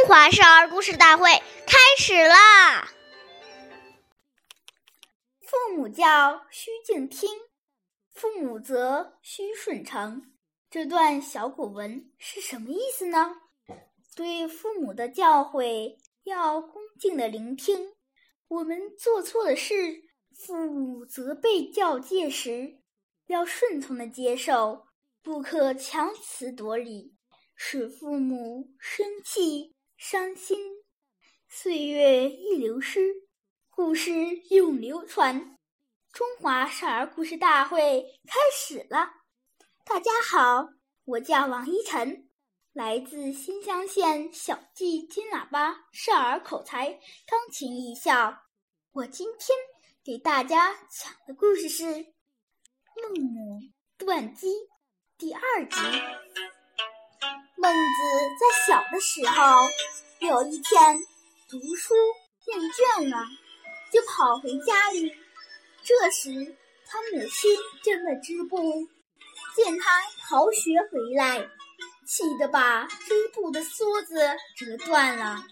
中华少儿故事大会开始啦！父母教，须敬听；父母责，须顺承。这段小古文是什么意思呢？对父母的教诲要恭敬的聆听。我们做错了事，父母责备教诫时，要顺从的接受，不可强词夺理，使父母生气。伤心，岁月易流失，故事永流传。中华少儿故事大会开始了。大家好，我叫王一晨，来自新乡县小季金喇叭少儿口才钢琴艺校。我今天给大家讲的故事是《孟母断机》第二集。孟子在小的时候，有一天读书厌倦了，就跑回家里。这时，他母亲正在织布，见他逃学回来，气得把织布的梭子折断了。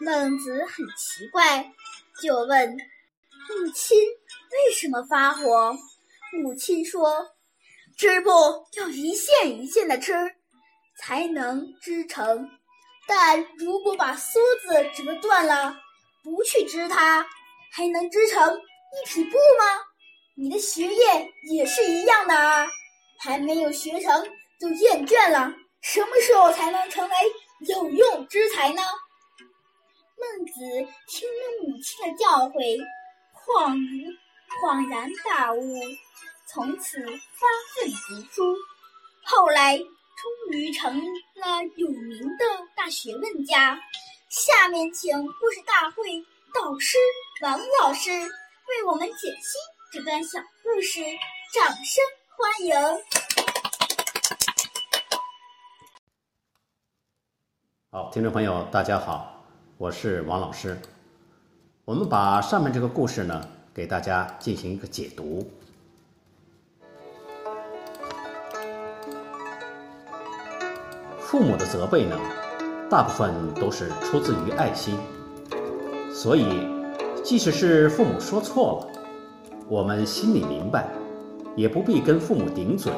孟子很奇怪，就问母亲为什么发火。母亲说：“织布要一线一线的织。”才能织成，但如果把梭子折断了，不去织它，还能织成一匹布吗？你的学业也是一样的啊，还没有学成就厌倦了，什么时候才能成为有用之才呢？孟子听了母亲的教诲，恍如恍然大悟，从此发奋读书，后来。终于成了有名的大学问家。下面请故事大会导师王老师为我们解析这段小故事，掌声欢迎！好，听众朋友，大家好，我是王老师。我们把上面这个故事呢，给大家进行一个解读。父母的责备呢，大部分都是出自于爱心，所以即使是父母说错了，我们心里明白，也不必跟父母顶嘴，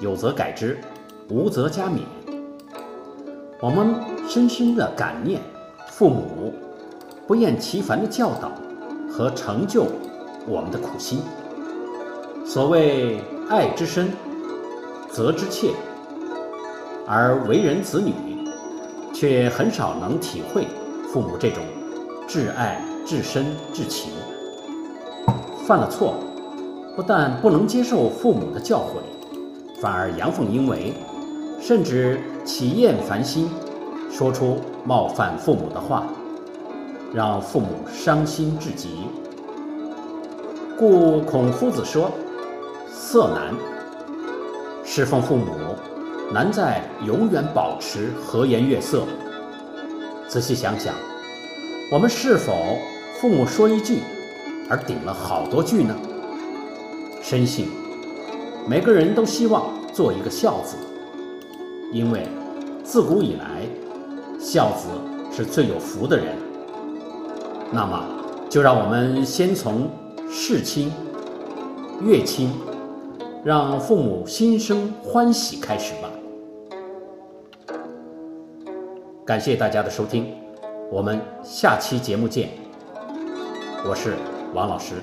有则改之，无则加勉。我们深深的感念父母不厌其烦的教导和成就我们的苦心。所谓爱之深，责之切。而为人子女，却很少能体会父母这种至爱、至深、至情。犯了错，不但不能接受父母的教诲，反而阳奉阴违，甚至起厌烦心，说出冒犯父母的话，让父母伤心至极。故孔夫子说：“色难，侍奉父母。”难在永远保持和颜悦色。仔细想想，我们是否父母说一句，而顶了好多句呢？深信每个人都希望做一个孝子，因为自古以来，孝子是最有福的人。那么，就让我们先从事亲、悦亲，让父母心生欢喜开始吧。感谢大家的收听，我们下期节目见。我是王老师。